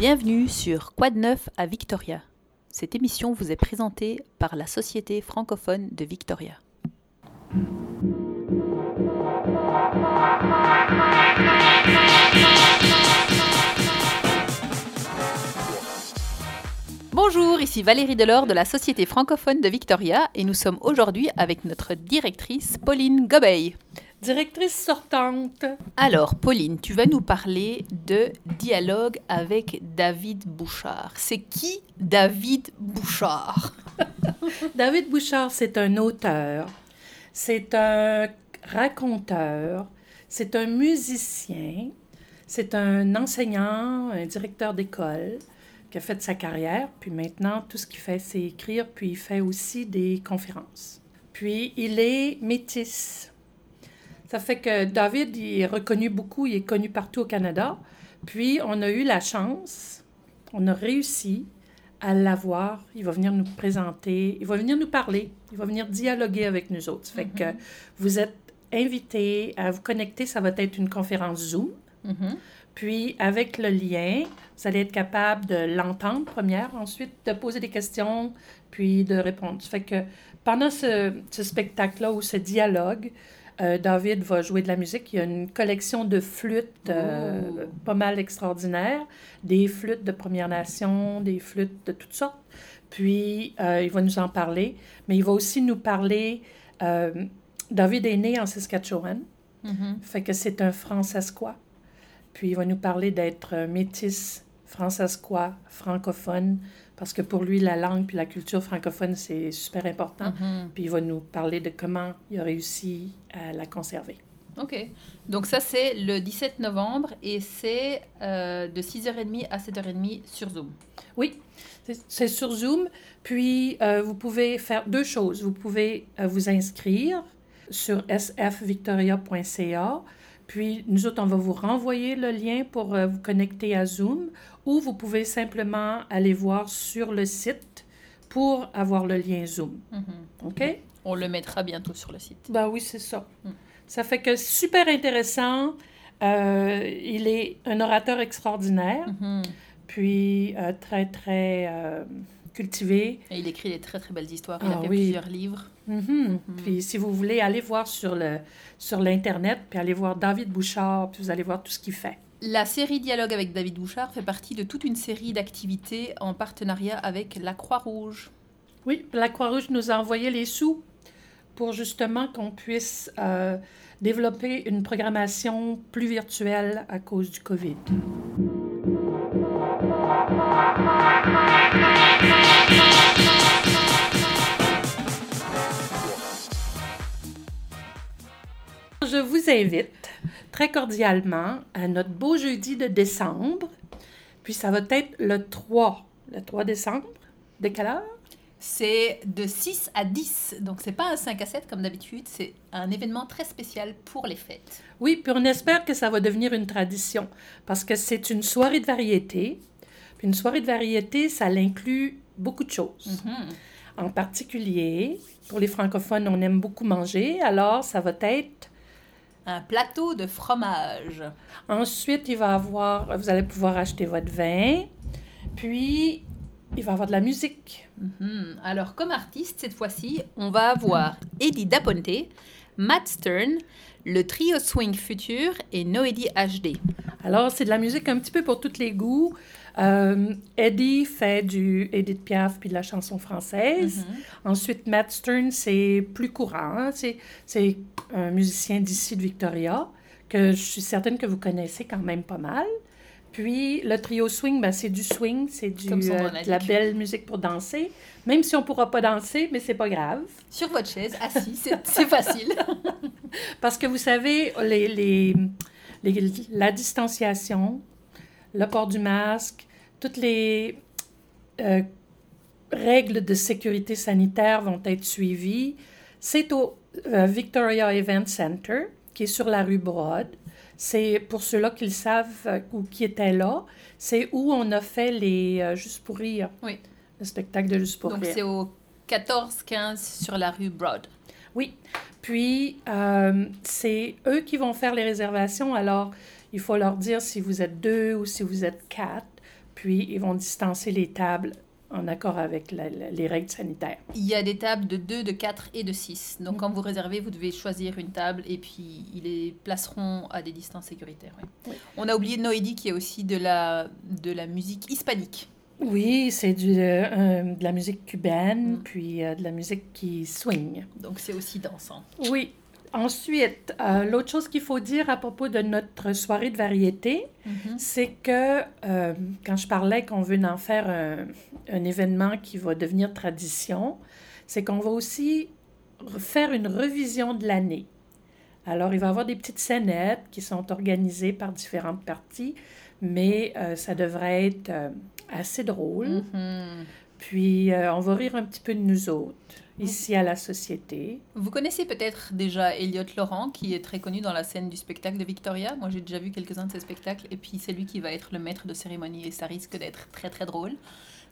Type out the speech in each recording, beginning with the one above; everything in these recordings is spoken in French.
Bienvenue sur Quad Neuf à Victoria. Cette émission vous est présentée par la Société francophone de Victoria. Bonjour, ici Valérie Delors de la Société francophone de Victoria et nous sommes aujourd'hui avec notre directrice Pauline Gobeil. Directrice sortante. Alors, Pauline, tu vas nous parler de dialogue avec David Bouchard. C'est qui David Bouchard? David Bouchard, c'est un auteur, c'est un raconteur, c'est un musicien, c'est un enseignant, un directeur d'école qui a fait sa carrière, puis maintenant, tout ce qu'il fait, c'est écrire, puis il fait aussi des conférences. Puis, il est métis. Ça fait que David, il est reconnu beaucoup, il est connu partout au Canada. Puis, on a eu la chance, on a réussi à l'avoir. Il va venir nous présenter, il va venir nous parler, il va venir dialoguer avec nous autres. Ça fait que vous êtes invités à vous connecter, ça va être une conférence Zoom. Puis, avec le lien, vous allez être capable de l'entendre première, ensuite de poser des questions, puis de répondre. Ça fait que pendant ce, ce spectacle-là ou ce dialogue, euh, David va jouer de la musique. Il y a une collection de flûtes euh, pas mal extraordinaire, des flûtes de Première Nation, des flûtes de toutes sortes. Puis, euh, il va nous en parler, mais il va aussi nous parler. David est né en Saskatchewan, fait que c'est un Francescois. Puis, il va nous parler d'être métis francescois, francophone, parce que pour lui, la langue puis la culture francophone, c'est super important. Puis il va nous parler de comment il a réussi à la conserver. OK. Donc ça, c'est le 17 novembre et c'est euh, de 6h30 à 7h30 sur Zoom. Oui, c'est sur Zoom. Puis euh, vous pouvez faire deux choses. Vous pouvez euh, vous inscrire sur sfvictoria.ca. Puis nous autres, on va vous renvoyer le lien pour vous connecter à Zoom ou vous pouvez simplement aller voir sur le site pour avoir le lien Zoom. Mm-hmm. OK? On le mettra bientôt sur le site. Ben oui, c'est ça. Mm. Ça fait que super intéressant. Euh, il est un orateur extraordinaire, mm-hmm. puis euh, très, très euh, cultivé. Et il écrit des très, très belles histoires. Il a ah fait plusieurs livres. Mm-hmm. Puis si vous voulez aller voir sur l'Internet, sur puis aller voir David Bouchard, puis vous allez voir tout ce qu'il fait. La série Dialogue avec David Bouchard fait partie de toute une série d'activités en partenariat avec la Croix-Rouge. Oui, la Croix-Rouge nous a envoyé les sous pour justement qu'on puisse euh, développer une programmation plus virtuelle à cause du COVID. Je vous invite très cordialement à notre beau jeudi de décembre. Puis ça va être le 3, le 3 décembre. De quelle heure? C'est de 6 à 10. Donc, c'est pas un 5 à 7 comme d'habitude. C'est un événement très spécial pour les fêtes. Oui, puis on espère que ça va devenir une tradition parce que c'est une soirée de variété. Puis une soirée de variété, ça inclut beaucoup de choses. Mm-hmm. En particulier, pour les francophones, on aime beaucoup manger. Alors, ça va être un plateau de fromage. Ensuite, il va avoir, vous allez pouvoir acheter votre vin. Puis, il va avoir de la musique. Mhm. Alors, comme artiste, cette fois-ci, on va avoir Eddie Daponte, Matt Stern, le trio swing futur et Noédie HD. Alors, c'est de la musique un petit peu pour tous les goûts. Euh, Eddie fait du Edith Piaf puis de la chanson française. Mhm. Ensuite, Matt Stern, c'est plus courant. Hein. C'est un musicien d'ici de Victoria que je suis certaine que vous connaissez quand même pas mal. Puis le trio swing, ben, c'est du swing, c'est du, euh, de la belle musique pour danser. Même si on ne pourra pas danser, mais c'est pas grave. Sur votre chaise, assis, c'est facile. Parce que vous savez, les, les, les, la distanciation, le port du masque, toutes les euh, règles de sécurité sanitaire vont être suivies. C'est au euh, Victoria Event Center, qui est sur la rue Broad. C'est pour ceux-là qui le savent euh, ou qui étaient là, c'est où on a fait les Juste pour rire. Oui. Le spectacle de Juste pour Donc rire. Donc c'est au 14-15 sur la rue Broad. Oui. Puis, c'est eux qui vont faire les réservations. Alors, il faut leur dire si vous êtes deux ou si vous êtes quatre. puis ils vont distancer les tables en accord avec la- la- les règles sanitaires. Il y a des tables de 2, de 4 et de 6. Donc Mm. quand vous réservez, vous devez choisir une table et puis ils les placeront à des distances sécuritaires. oui. Oui. On a oublié Noédi qui est aussi de la, de la musique hispanique. Oui, c'est euh, euh, de la musique cubaine, Mm. puis euh, de la musique qui swing. Donc c'est aussi dansant. Oui. Ensuite, euh, l'autre chose qu'il faut dire à propos de notre soirée de variété, Mhm. c'est que euh, quand je parlais qu'on veut en faire un, un événement qui va devenir tradition, c'est qu'on va aussi re- faire une revision de l'année. Alors, il va y avoir des petites scénettes qui sont organisées par différentes parties, mais euh, ça devrait être assez drôle. Mhm. Puis, on va rire un petit peu de nous autres, ici à la société. Vous connaissez peut-être déjà Elliot Laurent, qui est très connu dans la scène du spectacle de Victoria. Moi, j'ai déjà vu quelques-uns de ses spectacles, et puis c'est lui qui va être le maître de cérémonie, et ça risque d'être très très drôle.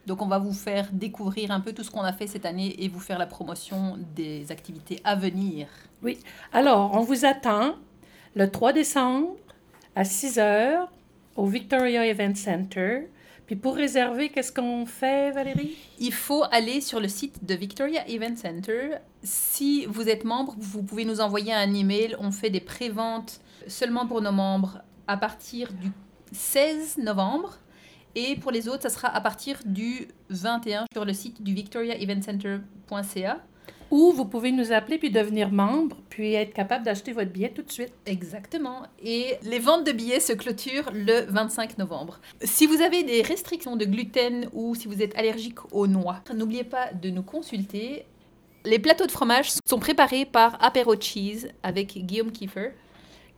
Donc, on va vous faire découvrir un peu tout ce qu'on a fait cette année et vous faire la promotion des activités à venir. Alors, on vous attend le 3 décembre à 6 heures au Victoria Event Center. Puis pour réserver, qu'est-ce qu'on fait, Valérie? Il faut aller sur le site de Victoria Event Center. Si vous êtes membre, vous pouvez nous envoyer un email. On fait des préventes seulement pour nos membres à partir du 16 novembre. Et pour les autres, ça sera à partir du 21 sur le site du victoriaeventcenter.ca. Ou vous pouvez nous appeler puis devenir membre, puis être capable d'acheter votre billet tout de suite. Exactement. Et les ventes de billets se clôturent le 25 novembre. Si vous avez des restrictions de gluten ou si vous êtes allergique aux noix, n'oubliez pas de nous consulter. Les plateaux de fromage sont préparés par Apero Cheese avec Guillaume Kiefer.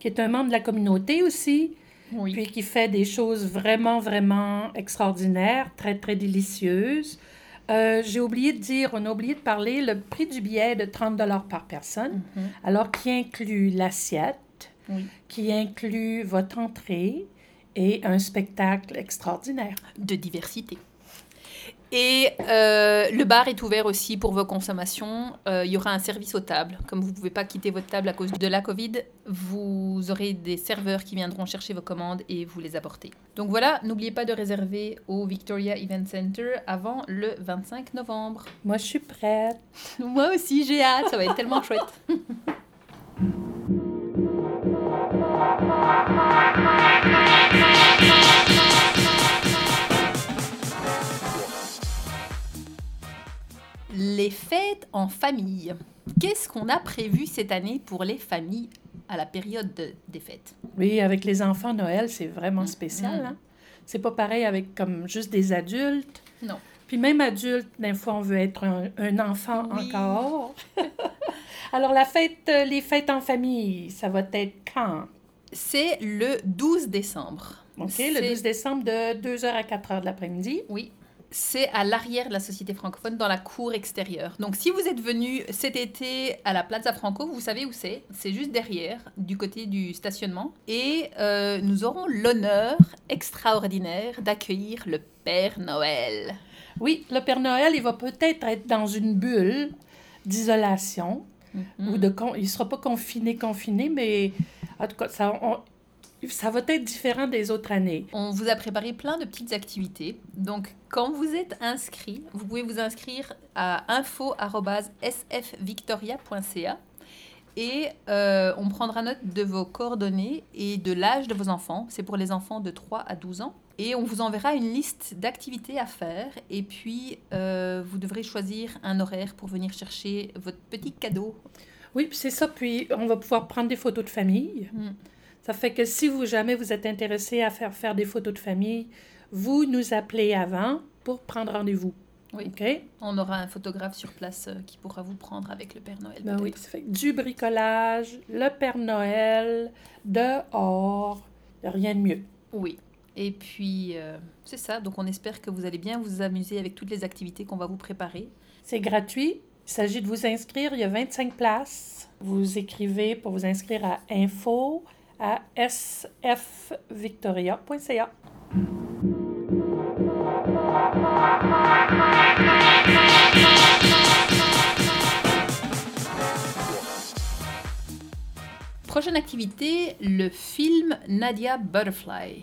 qui est un membre de la communauté aussi, Oui. puis qui fait des choses vraiment, vraiment extraordinaires, très, très délicieuses. Euh, J'ai oublié de dire, on a oublié de parler, le prix du billet est de 30 par personne, Mhm. alors qui inclut l'assiette, Oui. qui inclut votre entrée et un spectacle extraordinaire. De diversité. Et euh, le bar est ouvert aussi pour vos consommations. Euh, il y aura un service aux tables. Comme vous ne pouvez pas quitter votre table à cause de la Covid, vous aurez des serveurs qui viendront chercher vos commandes et vous les apporter. Donc voilà, n'oubliez pas de réserver au Victoria Event Center avant le 25 novembre. Moi, je suis prête. Moi aussi, j'ai hâte, ça va être tellement chouette. Les fêtes en famille. Qu'est-ce qu'on a prévu cette année pour les familles à la période de- des fêtes? Oui, avec les enfants, Noël, c'est vraiment spécial. Mm. Hein? C'est pas pareil avec comme juste des adultes. Non. Puis même adulte, des fois, on veut être un, un enfant Oui. encore. Alors, la fête, euh, les fêtes en famille, ça va être quand? C'est le 12 décembre. OK, C'est- le 12 décembre de 2h à 4h de l'après-midi. Oui. C'est à l'arrière de la Société francophone, dans la cour extérieure. Donc, si vous êtes venu cet été à la Plaza Franco, vous savez où c'est. C'est juste derrière, du côté du stationnement. Et euh, nous aurons l'honneur extraordinaire d'accueillir le Père Noël. Oui, le Père Noël, il va peut-être être dans une bulle d'isolation. ou de con- il sera pas confiné confiné mais en tout cas ça on- ça va être différent des autres années. On vous a préparé plein de petites activités. Donc, quand vous êtes inscrit, vous pouvez vous inscrire à info.sfvictoria.ca et euh, on prendra note de vos coordonnées et de l'âge de vos enfants. C'est pour les enfants de 3 à 12 ans. Et on vous enverra une liste d'activités à faire. Et puis, euh, vous devrez choisir un horaire pour venir chercher votre petit cadeau. Oui, c'est ça puis on va pouvoir prendre des photos de famille. Mm. Ça fait que si vous jamais vous êtes intéressé à faire faire des photos de famille, vous nous appelez avant pour prendre rendez-vous. Oui. OK? On aura un photographe sur place euh, qui pourra vous prendre avec le Père Noël. Ben oui, ça fait du bricolage, le Père Noël, dehors, rien de mieux. Oui. Et puis, euh, c'est ça. Donc, on espère que vous allez bien vous amuser avec toutes les activités qu'on va vous préparer. C'est gratuit. Il s'agit de vous inscrire. Il y a 25 places. Vous écrivez pour vous inscrire à info à sfvictoria.ca. Prochaine activité, le film Nadia Butterfly.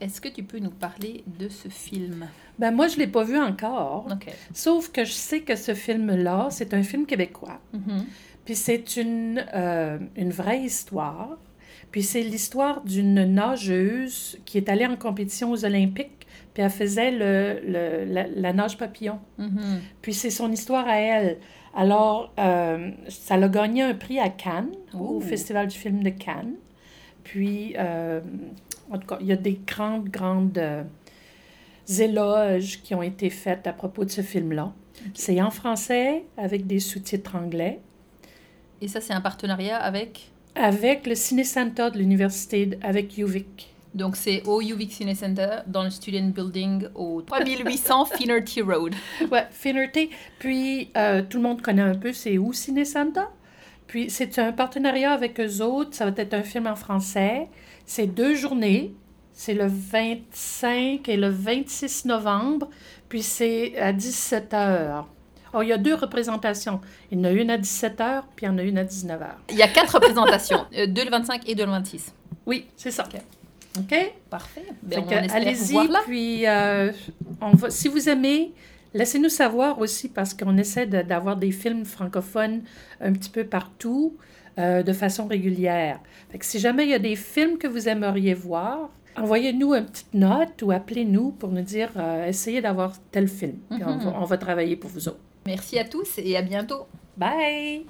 Est-ce que tu peux nous parler de ce film? Ben moi, je ne l'ai pas vu encore. Sauf que je sais que ce film-là, c'est un film québécois. Mhm. Puis c'est une, euh, une vraie histoire. Puis c'est l'histoire d'une nageuse qui est allée en compétition aux Olympiques, puis elle faisait le, le- la, la nage papillon. Mhm. Puis c'est son histoire à elle. Alors, euh, ça l'a gagné un prix à Cannes, au. Festival du film de Cannes. Puis, euh, en tout cas, il y a des grandes, grandes euh, éloges qui ont été faits à propos de ce film-là. C'est en français avec des sous-titres anglais, Et ça, c'est un partenariat avec avec le Ciné Center de l'université, avec UVic. Donc, c'est au UVic Cine Center, dans le Student Building, au 3800 Finnerty Road. Ouais, Finnerty. Puis, euh, tout le monde connaît un peu, c'est où Ciné Santa? Puis, c'est un partenariat avec eux autres. Ça va être un film en français. C'est deux journées. C'est le 25 et le 26 novembre. Puis, c'est à 17 heures. Il y a deux représentations. Il y en a une à 17 heures, puis il y en a une à 19 heures. Il y a quatre représentations, euh, deux le 25 et deux le 26. Oui, c'est ça. Ok. Parfait. Fait Ben, allez-y, puis euh, on va, si vous aimez, laissez-nous savoir aussi parce qu'on essaie de- d'avoir des films francophones un petit peu partout euh, de façon régulière. Fait que si jamais il y a des films que vous aimeriez voir, envoyez-nous une petite note ou appelez-nous pour nous dire euh, essayez d'avoir tel film. On, Mhm. va, on va travailler pour vous autres. Merci à tous et à bientôt. Bye